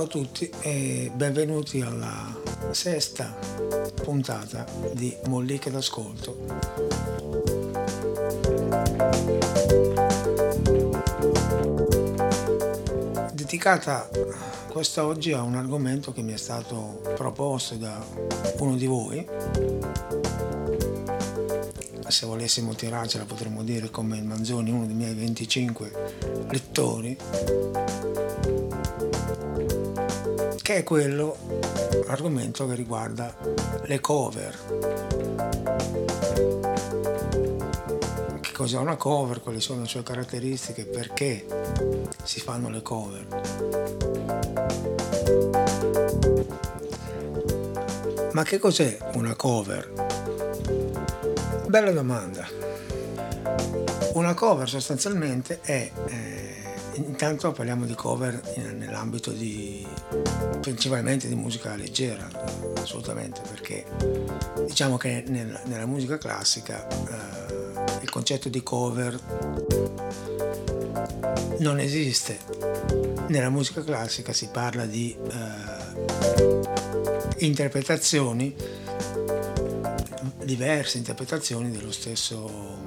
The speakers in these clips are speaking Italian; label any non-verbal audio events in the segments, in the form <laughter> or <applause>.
Ciao a tutti e benvenuti alla sesta puntata di Molliche d'ascolto. Dedicata quest'oggi a un argomento che mi è stato proposto da uno di voi. Se volessimo tirarcela potremmo dire come il Manzoni, uno dei miei 25 lettori che è quello argomento che riguarda le cover. Che cos'è una cover, quali sono le sue caratteristiche, perché si fanno le cover. Ma che cos'è una cover? Bella domanda. Una cover sostanzialmente è eh, Intanto parliamo di cover nell'ambito di principalmente di musica leggera, assolutamente, perché diciamo che nel, nella musica classica eh, il concetto di cover non esiste. Nella musica classica si parla di eh, interpretazioni, diverse interpretazioni stesso,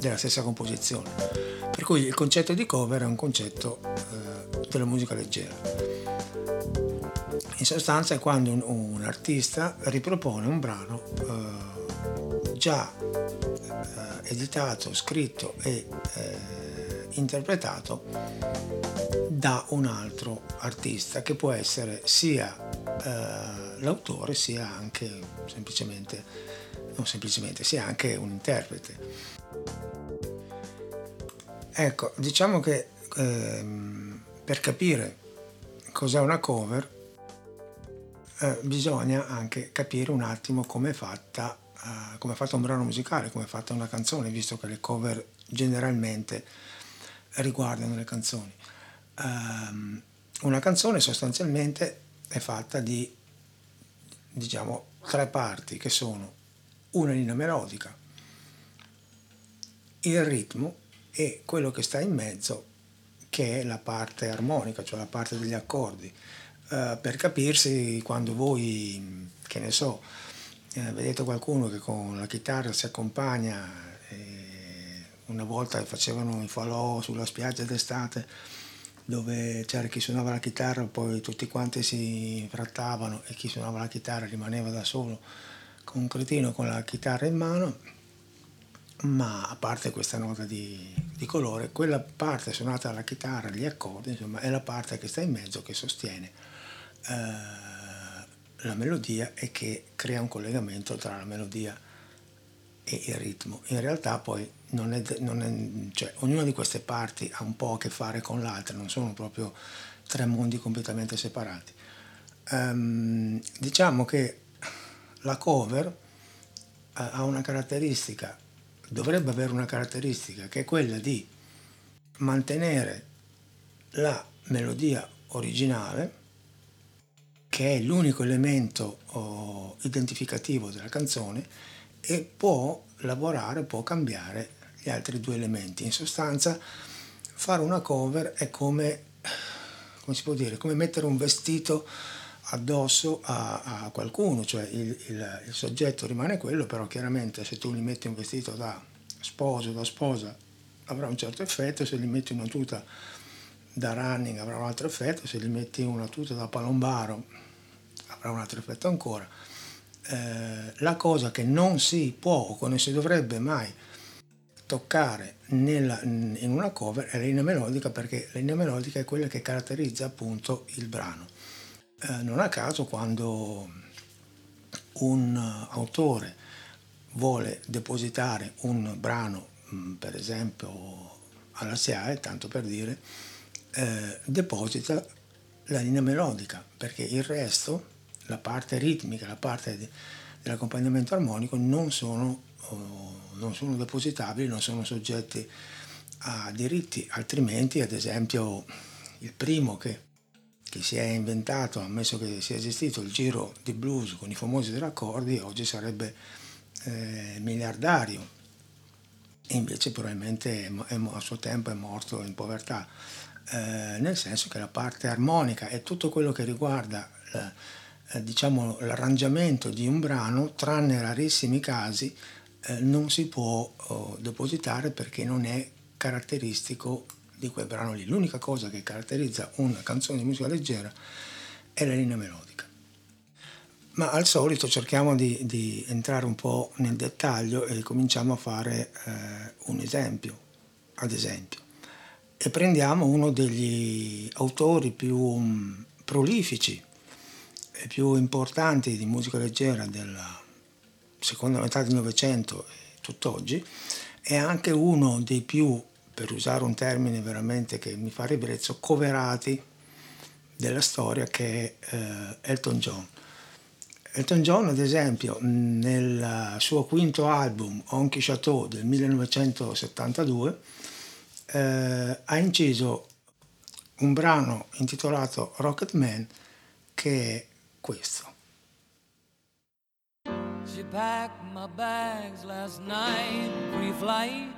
della stessa composizione per cui il concetto di cover è un concetto eh, della musica leggera. In sostanza è quando un, un artista ripropone un brano eh, già eh, editato, scritto e eh, interpretato da un altro artista che può essere sia eh, l'autore sia anche semplicemente, non semplicemente, sia anche un interprete. Ecco, diciamo che ehm, per capire cos'è una cover eh, bisogna anche capire un attimo come è fatta, eh, come è fatta un brano musicale, come è fatta una canzone, visto che le cover generalmente riguardano le canzoni. Um, una canzone sostanzialmente è fatta di diciamo tre parti che sono una linea melodica, il ritmo e quello che sta in mezzo che è la parte armonica, cioè la parte degli accordi. Uh, per capirsi, quando voi, che ne so, eh, vedete qualcuno che con la chitarra si accompagna, una volta facevano i falò sulla spiaggia d'estate, dove c'era chi suonava la chitarra, poi tutti quanti si frattavano e chi suonava la chitarra rimaneva da solo con un cretino con la chitarra in mano ma a parte questa nota di, di, colore, quella parte suonata alla chitarra, gli accordi, insomma, è la parte che sta in mezzo, che sostiene eh, la melodia e che crea un collegamento tra la melodia e il ritmo. In realtà poi non è, non è, cioè, ognuna di queste parti ha un po' a che fare con l'altra, non sono proprio tre mondi completamente separati. Um, diciamo che la cover uh, ha una caratteristica dovrebbe avere una caratteristica che è quella di mantenere la melodia originale, che è l'unico elemento oh, identificativo della canzone, e può lavorare, può cambiare gli altri due elementi. In sostanza, fare una cover è come, come si può dire, come mettere un vestito addosso a, a qualcuno, cioè il, il, il, soggetto rimane quello, però chiaramente se tu gli metti un vestito da sposo, da sposa, avrà un certo effetto, se gli metti una tuta da running avrà un altro effetto, se gli metti una tuta da palombaro avrà un altro effetto ancora. Eh, la cosa che non si può o non si dovrebbe mai toccare nella, in una cover è la linea melodica perché la linea melodica è quella che caratterizza appunto il brano eh, non a caso quando un autore vuole depositare un brano, mm, per esempio alla SIAE, tanto per dire, eh, deposita la linea melodica, perché il resto, la parte ritmica, la parte di, dell'accompagnamento armonico non sono, oh, non sono depositabili, non sono soggetti a diritti, altrimenti ad esempio il primo che che si è inventato, ammesso che sia esistito il giro di blues con i famosi tre accordi, oggi sarebbe eh, miliardario. E invece probabilmente è, è, a suo tempo è morto in povertà. eh, nel senso che la parte armonica e tutto quello che riguarda eh, diciamo, l'arrangiamento di un brano, tranne rarissimi casi, eh, non si può oh, depositare perché non è caratteristico di quel brano lì. L'unica cosa che caratterizza una canzone di musica leggera è la linea melodica. Ma al solito cerchiamo di, di entrare un po' nel dettaglio e cominciamo a fare eh, un esempio, ad esempio. E prendiamo uno degli autori più um, prolifici e più importanti di musica leggera della seconda metà del Novecento e tutt'oggi, è anche uno dei più per usare un termine veramente che mi fa ribrezzo, coverati della storia che è eh, Elton John. Elton John, ad esempio, nel suo quinto album, Honky Chateau del 1972, eh, ha inciso un brano intitolato Rocket Man che è questo. She packed my bags last night, pre-flight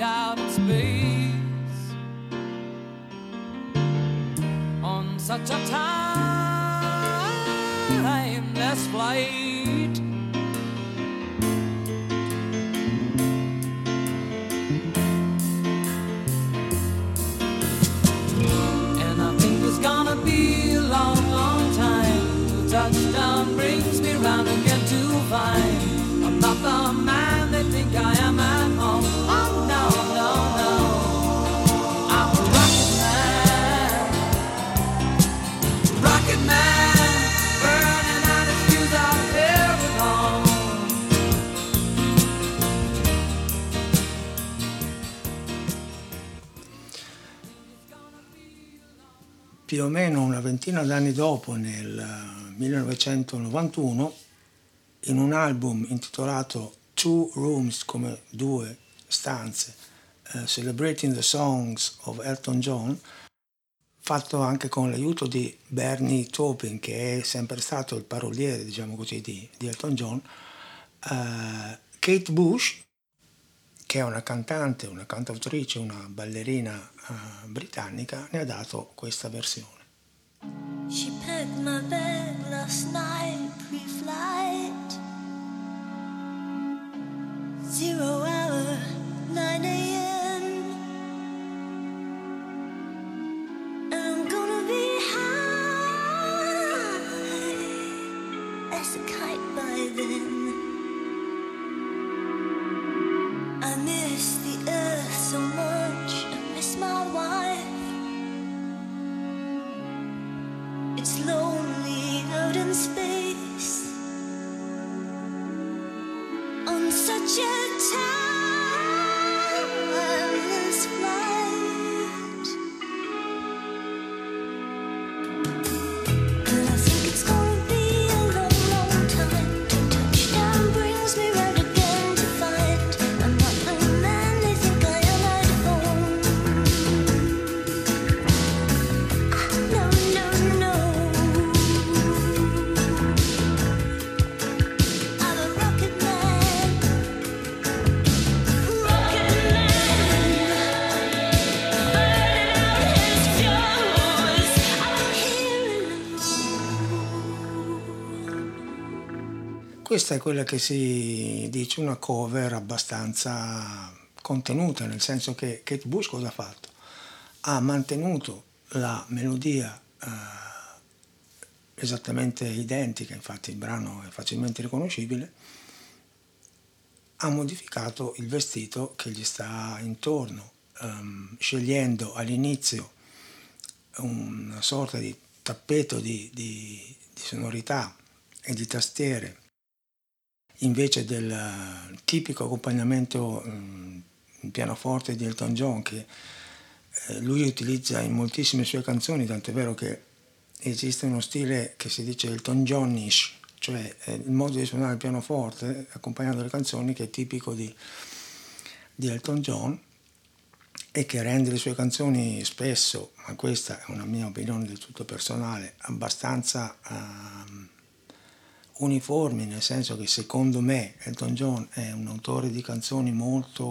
Out in space on such a timeless flight. And I think it's gonna be a long, long time till touchdown brings me round again to find più o meno una ventina d'anni dopo, nel 1991, in un album intitolato Two Rooms, come due stanze, uh, Celebrating the Songs of Elton John, fatto anche con l'aiuto di Bernie Taupin, che è sempre stato il paroliere, diciamo così, di, di Elton John, uh, Kate Bush, che è una cantante, una cantautrice, una ballerina uh, britannica, ne ha dato questa versione. She packed my bag last night pre-flight Zero hour, 9 a.m. And I'm gonna be high as a kite by then such a time. Questa è quella che si dice una cover abbastanza contenuta, nel senso che Kate Bush cosa ha fatto? Ha mantenuto la melodia eh, esattamente identica, infatti il brano è facilmente riconoscibile, ha modificato il vestito che gli sta intorno, ehm, scegliendo all'inizio una sorta di tappeto di, di, di sonorità e di tastiere invece del tipico accompagnamento il pianoforte di Elton John che eh, lui utilizza in moltissime sue canzoni, tanto è vero che esiste uno stile che si dice Elton Johnish, cioè eh, il modo di suonare il pianoforte accompagnando le canzoni che è tipico di, di Elton John e che rende le sue canzoni spesso, ma questa è una mia opinione del tutto personale, abbastanza uh, uniformi, nel senso che secondo me Elton John è un autore di canzoni molto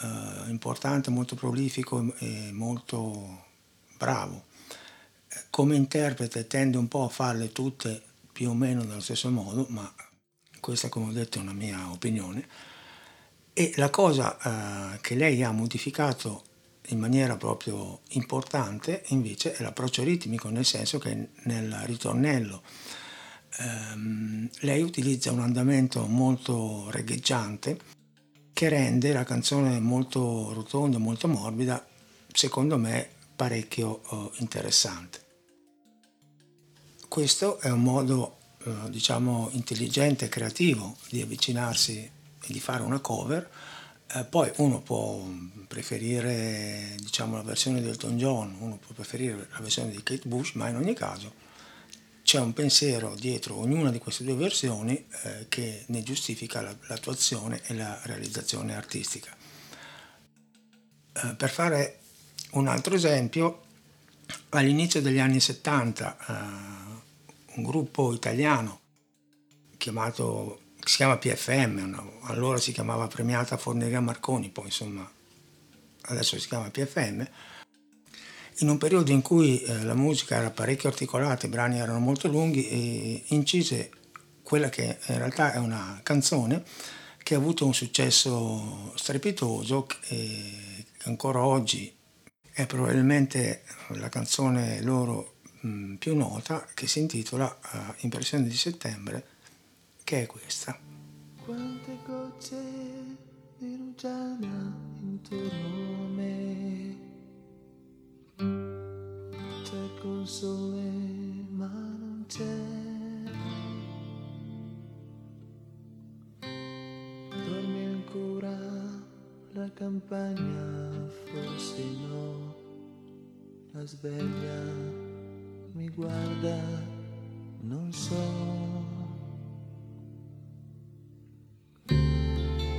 uh, importante, molto prolifico e molto bravo. Come interprete tende un po' a farle tutte più o meno nello stesso modo, ma questa come ho detto è una mia opinione e la cosa eh, che lei ha modificato in maniera proprio importante invece è l'approccio ritmico, nel senso che nel ritornello ehm, lei utilizza un andamento molto regheggiante che rende la canzone molto rotonda, molto morbida, secondo me parecchio eh, interessante. Questo è un modo, eh, diciamo, intelligente e creativo di avvicinarsi di fare una cover, eh, poi uno può preferire diciamo, la versione di Elton John, uno può preferire la versione di Kate Bush, ma in ogni caso c'è un pensiero dietro ognuna di queste due versioni eh, che ne giustifica la, l'attuazione e la realizzazione artistica. Eh, per fare un altro esempio, all'inizio degli anni 70 eh, un gruppo italiano chiamato si chiama PFM, no? allora si chiamava Premiata Forneria Marconi, poi insomma adesso si chiama PFM, in un periodo in cui eh, la musica era parecchio articolata, i brani erano molto lunghi e incise quella che in realtà è una canzone che ha avuto un successo strepitoso e ancora oggi è probabilmente la canzone loro mh, più nota che si intitola uh, Impressione di settembre che è questa. Quante gocce di rugiada intorno sole ma non c'è. Dormi ancora la campagna, forse no, la sveglia mi guarda, non so.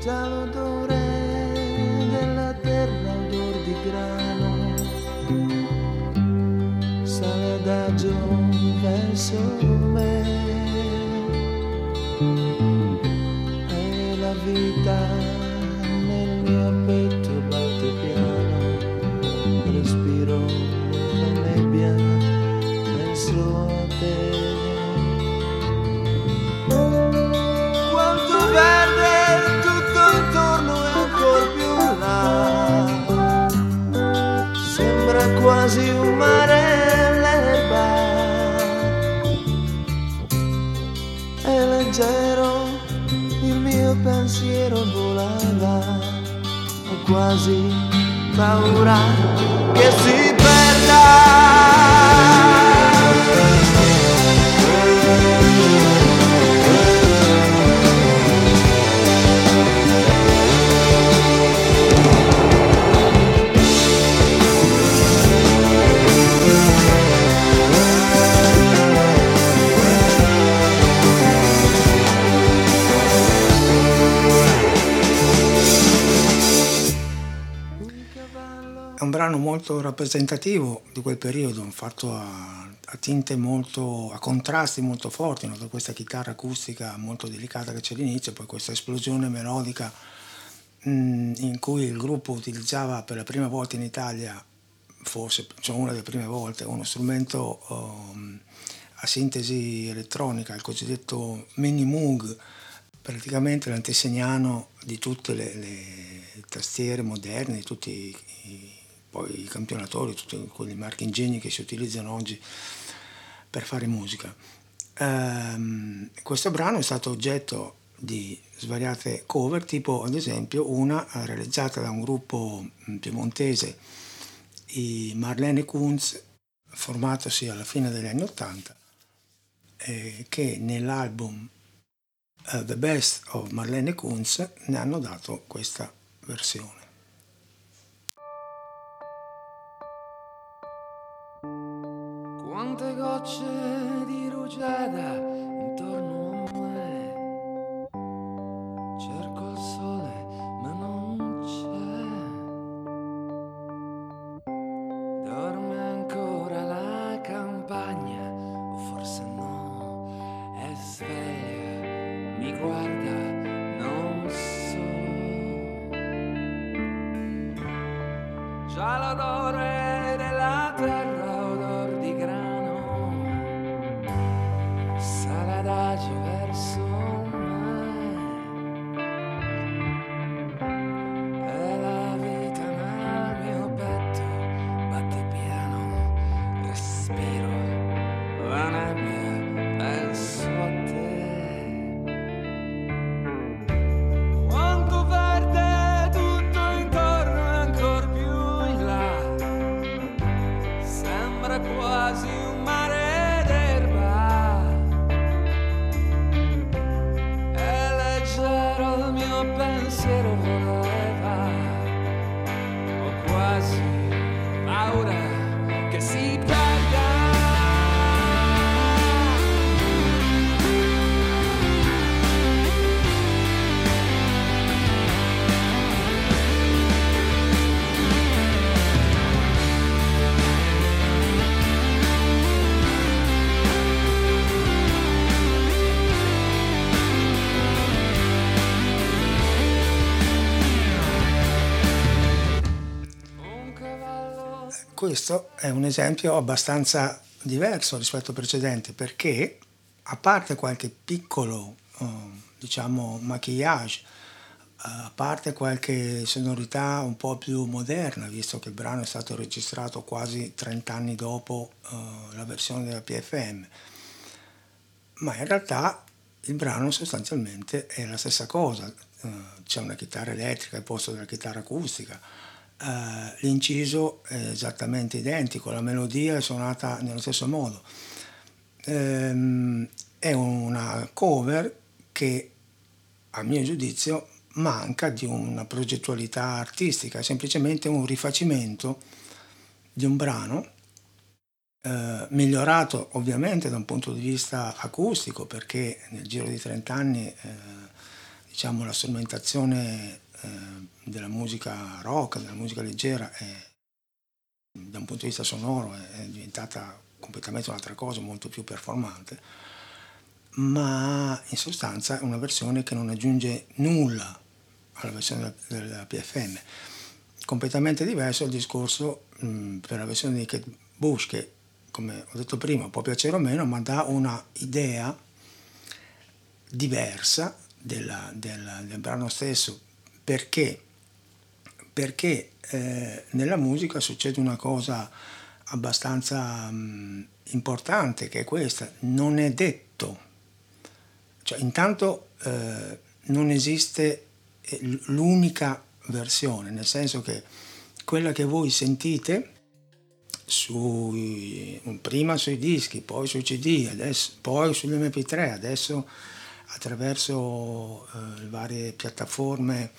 già l'odore me. E la vita pensiero volava. Ho quasi paura che si perda brano molto rappresentativo di quel periodo, fatto a, a tinte molto, a contrasti molto forti, no? questa chitarra acustica molto delicata che c'è all'inizio, poi questa esplosione melodica mh, mm, in cui il gruppo utilizzava per la prima volta in Italia, forse cioè una delle prime volte, uno strumento um, a sintesi elettronica, il cosiddetto mini Moog, praticamente l'antesignano di tutte le, le tastiere moderne, di tutti i poi i campionatori, tutti quegli marchi ingegni che si utilizzano oggi per fare musica. Ehm, questo brano è stato oggetto di svariate cover, tipo ad esempio una realizzata da un gruppo piemontese, i Marlene Kunz, formatosi alla fine degli anni Ottanta, eh, che nell'album uh, The Best of Marlene Kunz ne hanno dato questa versione. Rugiada intorno a me. Cerco il sole, ma non c'è. Dorme ancora la campagna, o forse no, è sveglia, mi guarda, non so. Già l'odore che Questo è un esempio abbastanza diverso rispetto al precedente perché, a parte qualche piccolo, eh, diciamo, maquillage, eh, a parte qualche sonorità un po' più moderna, visto che il brano è stato registrato quasi 30 anni dopo eh, la versione della PFM, ma in realtà il brano sostanzialmente è la stessa cosa, c'è una chitarra elettrica al posto della chitarra acustica, eh, l'inciso è esattamente identico, la melodia è suonata nello stesso modo. Ehm, è una cover che a mio giudizio manca di una progettualità artistica, è semplicemente un rifacimento di un brano eh, migliorato ovviamente da un punto di vista acustico perché nel giro di 30 anni eh, diciamo, la strumentazione della musica rock, della musica leggera è, da un punto di vista sonoro è, diventata completamente un'altra cosa, molto più performante, ma in sostanza è una versione che non aggiunge nulla alla versione della, PFM. Completamente diverso il discorso mh, per la versione di Kate Bush che come ho detto prima, può piacere o meno, ma dà una idea diversa della, della, del brano stesso. Perché? Perché eh, nella musica succede una cosa abbastanza mh, importante, che è questa, non è detto. Cioè, intanto eh, non esiste l'unica versione, nel senso che quella che voi sentite sui, prima sui dischi, poi sui CD, adesso, poi sugli MP3, adesso attraverso eh, le varie piattaforme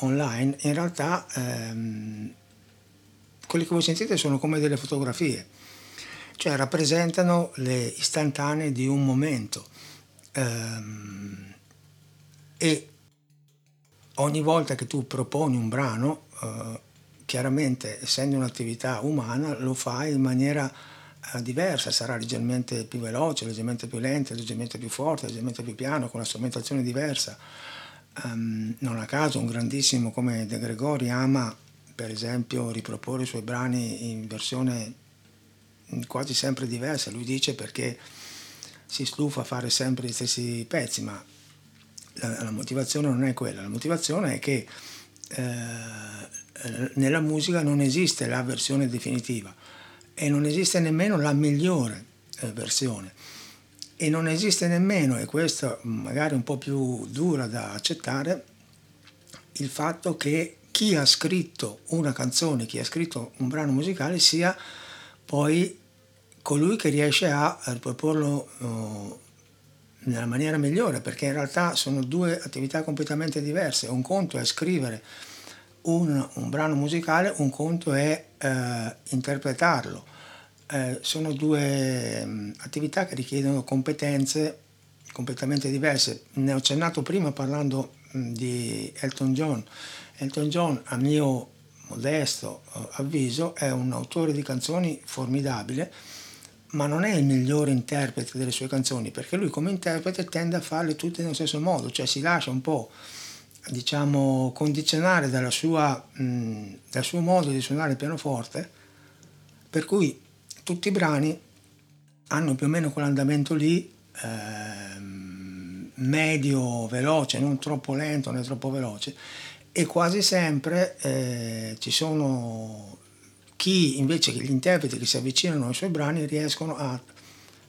online, in realtà ehm, quelle che voi sentite sono come delle fotografie, cioè rappresentano le istantanee di un momento. Ehm, e ogni volta che tu proponi un brano, eh, chiaramente essendo un'attività umana lo fai in maniera eh, diversa, sarà leggermente più veloce, leggermente più lenta, leggermente più forte, leggermente più piano, con una strumentazione diversa. Um, non a caso un grandissimo come De Gregori ama per esempio riproporre i suoi brani in versione quasi sempre diversa, lui dice perché si stufa a fare sempre gli stessi pezzi, ma la, la motivazione non è quella, la motivazione è che eh, nella musica non esiste la versione definitiva e non esiste nemmeno la migliore eh, versione e non esiste nemmeno, e questo magari un po' più dura da accettare, il fatto che chi ha scritto una canzone, chi ha scritto un brano musicale sia poi colui che riesce a riproporlo uh, nella maniera migliore, perché in realtà sono due attività completamente diverse. Un conto è scrivere un, un brano musicale, un conto è uh, interpretarlo. Eh, sono due mh, attività che richiedono competenze completamente diverse. Ne ho accennato prima parlando mh, di Elton John. Elton John, a mio modesto eh, avviso, è un autore di canzoni formidabile, ma non è il migliore interprete delle sue canzoni, perché lui come interprete tende a farle tutte nello stesso modo, cioè si lascia un po' diciamo condizionare sua, mh, dal suo modo di suonare il pianoforte, per cui tutti i brani hanno più o meno quell'andamento lì, ehm, medio veloce, non troppo lento né troppo veloce, e quasi sempre eh, ci sono chi invece che gli interpreti che si avvicinano ai suoi brani riescono a,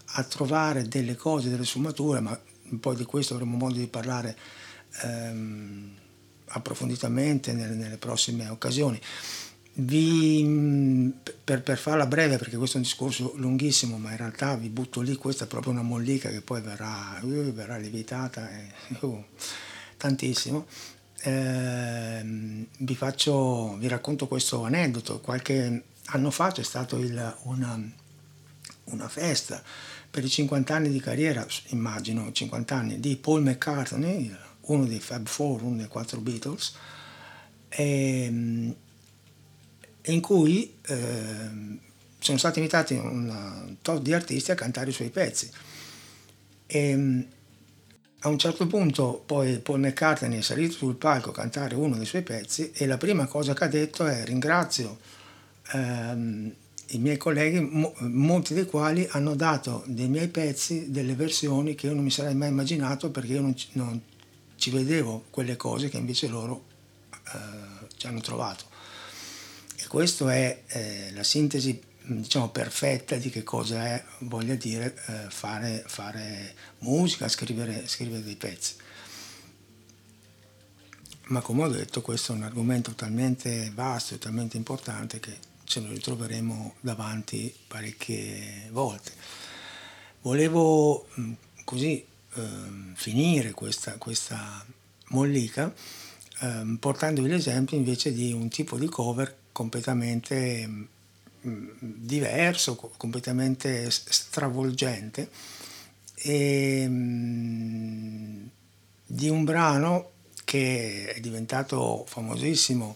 a trovare delle cose, delle sfumature, ma poi di questo avremo modo di parlare ehm, approfonditamente nelle, nelle, prossime occasioni. Vi, per, per, farla breve, perché questo è un discorso lunghissimo, ma in realtà vi butto lì, questa è proprio una mollica che poi verrà, uh, verrà lievitata e, uh, <laughs> tantissimo. Eh, vi, faccio, vi racconto questo aneddoto. Qualche anno fa c'è stata una, una festa per i 50 anni di carriera, immagino 50 anni, di Paul McCartney, uno dei Fab Four, uno dei quattro Beatles, e, ehm, in cui eh, sono stati invitati un tot di artisti a cantare i suoi pezzi. E, ehm, a un certo punto poi Paul McCartney è salito sul palco a cantare uno dei suoi pezzi e la prima cosa che ha detto è ringrazio ehm, i miei colleghi, mo, molti dei quali hanno dato dei miei pezzi delle versioni che io non mi sarei mai immaginato perché io non, non ci vedevo quelle cose che invece loro eh, ci hanno trovato. Questa è eh, la sintesi diciamo, perfetta di che cosa è, voglia dire, eh, fare, fare, musica, scrivere, scrivere dei pezzi. Ma come ho detto, questo è un argomento talmente vasto e talmente importante che ce lo ritroveremo davanti parecchie volte. Volevo così eh, finire questa, questa mollica eh, portandovi l'esempio invece di un tipo di cover completamente mh, mm, diverso, completamente stravolgente. E mm, di un brano che è diventato famosissimo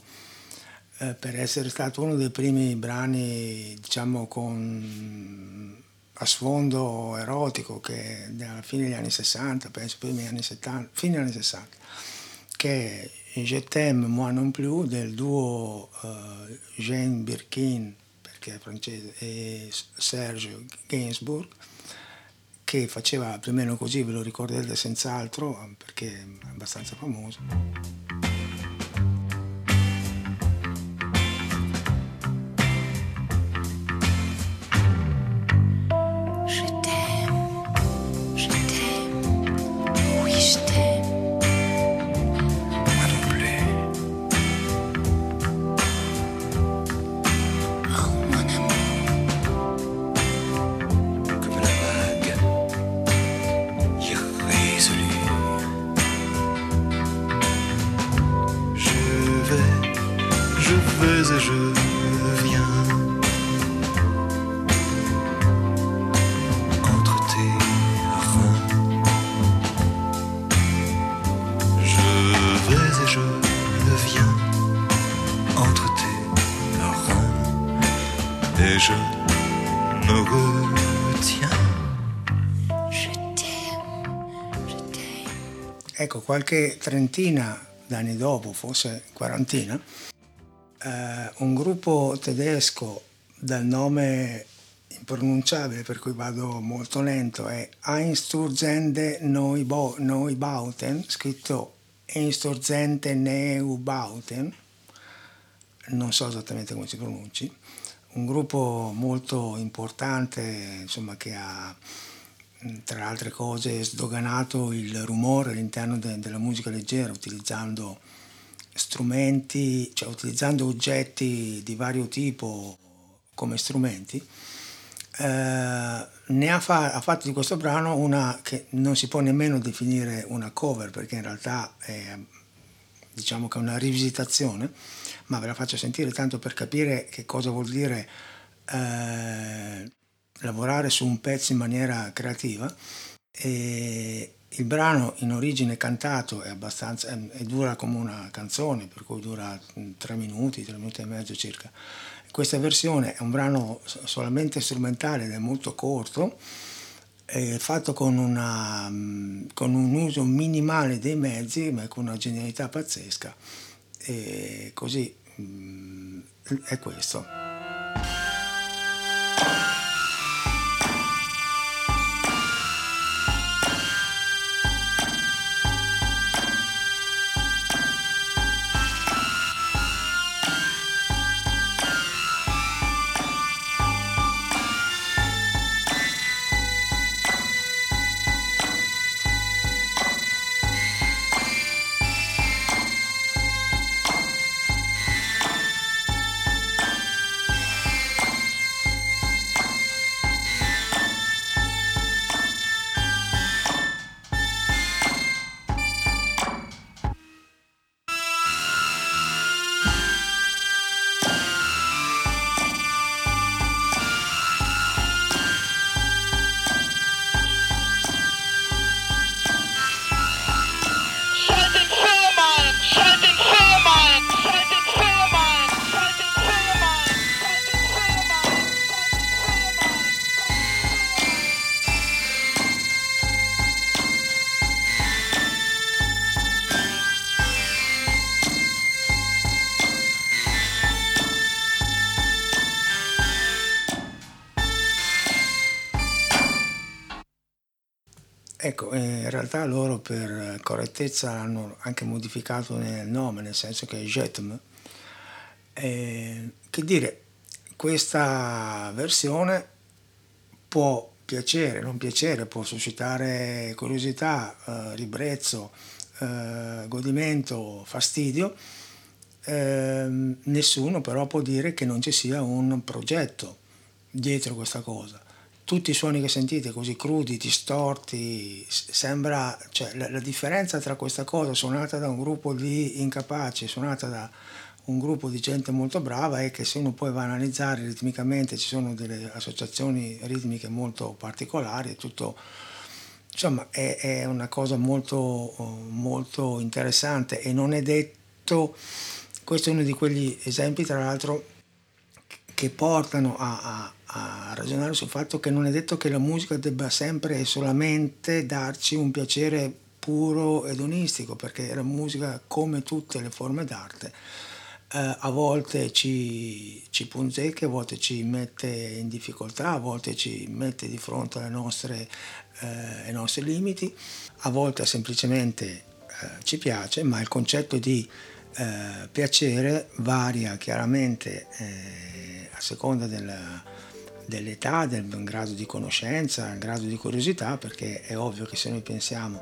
eh, per essere stato uno dei primi brani diciamo con a sfondo erotico che alla fine degli anni 60, penso primi anni 70, fine anni 60, che Je t'aime moi non plus del duo uh, Jean Birkin, perché è francese, e Serge Gainsbourg, che faceva più o meno così, ve lo ricorderete senz'altro, perché è abbastanza famoso. Qualche trentina d'anni dopo, forse quarantina, eh, un gruppo tedesco dal nome impronunciabile per cui vado molto lento è Einsturzende Neubauten, scritto Einsturzende Neubauten, non so esattamente come si pronunci, un gruppo molto importante insomma, che ha tra altre cose sdoganato il rumore all'interno de- della musica leggera utilizzando strumenti, cioè utilizzando oggetti di vario tipo come strumenti. Eh, ne ha, fa- ha, fatto di questo brano una che non si può nemmeno definire una cover perché in realtà è diciamo che è una rivisitazione, ma ve la faccio sentire tanto per capire che cosa vuol dire eh, lavorare su un pezzo in maniera creativa. E il brano in origine cantato è abbastanza è, è dura come una canzone per cui dura tre minuti tre minuti e mezzo circa. Questa versione è un brano solamente strumentale ed è molto corto è fatto con, una, con un uso minimale dei mezzi ma con una genialità pazzesca e così è questo in realtà loro per correttezza hanno anche modificato nel nome, nel senso che è Jetm. Eh, che dire, questa versione può piacere, non piacere, può suscitare curiosità, eh, ribrezzo, eh, godimento, fastidio. Ehm, nessuno però può dire che non ci sia un progetto dietro questa cosa tutti i suoni che sentite così crudi, distorti, sembra, cioè la, la, differenza tra questa cosa suonata da un gruppo di incapaci, suonata da un gruppo di gente molto brava è che se uno poi va a analizzare ritmicamente ci sono delle associazioni ritmiche molto particolari, è tutto, insomma è, è una cosa molto, molto interessante e non è detto, questo è uno di quegli esempi tra l'altro che portano a, a a ragionare sul fatto che non è detto che la musica debba sempre e solamente darci un piacere puro edonistico, perché la musica, come tutte le forme d'arte, eh, a volte ci, ci punzecchia, a volte ci mette in difficoltà, a volte ci mette di fronte nostre, eh, ai nostri limiti, a volte semplicemente eh, ci piace, ma il concetto di eh, piacere varia chiaramente eh, a seconda del dell'età, del grado di conoscenza, del grado di curiosità, perché è ovvio che se noi pensiamo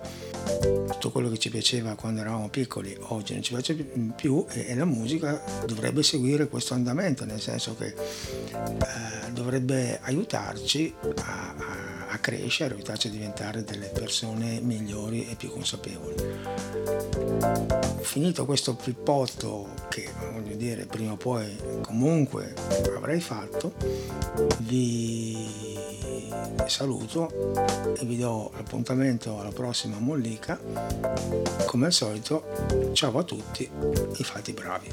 tutto quello che ci piaceva quando eravamo piccoli oggi non ci piace più e, la musica dovrebbe seguire questo andamento, nel senso che eh, dovrebbe aiutarci a, a, a crescere, aiutarci a diventare delle persone migliori e più consapevoli. Finito questo pippotto che voglio dire prima o poi comunque avrei fatto, vi saluto e vi do l'appuntamento alla prossima mollica. Come al solito, ciao a tutti e fate bravi.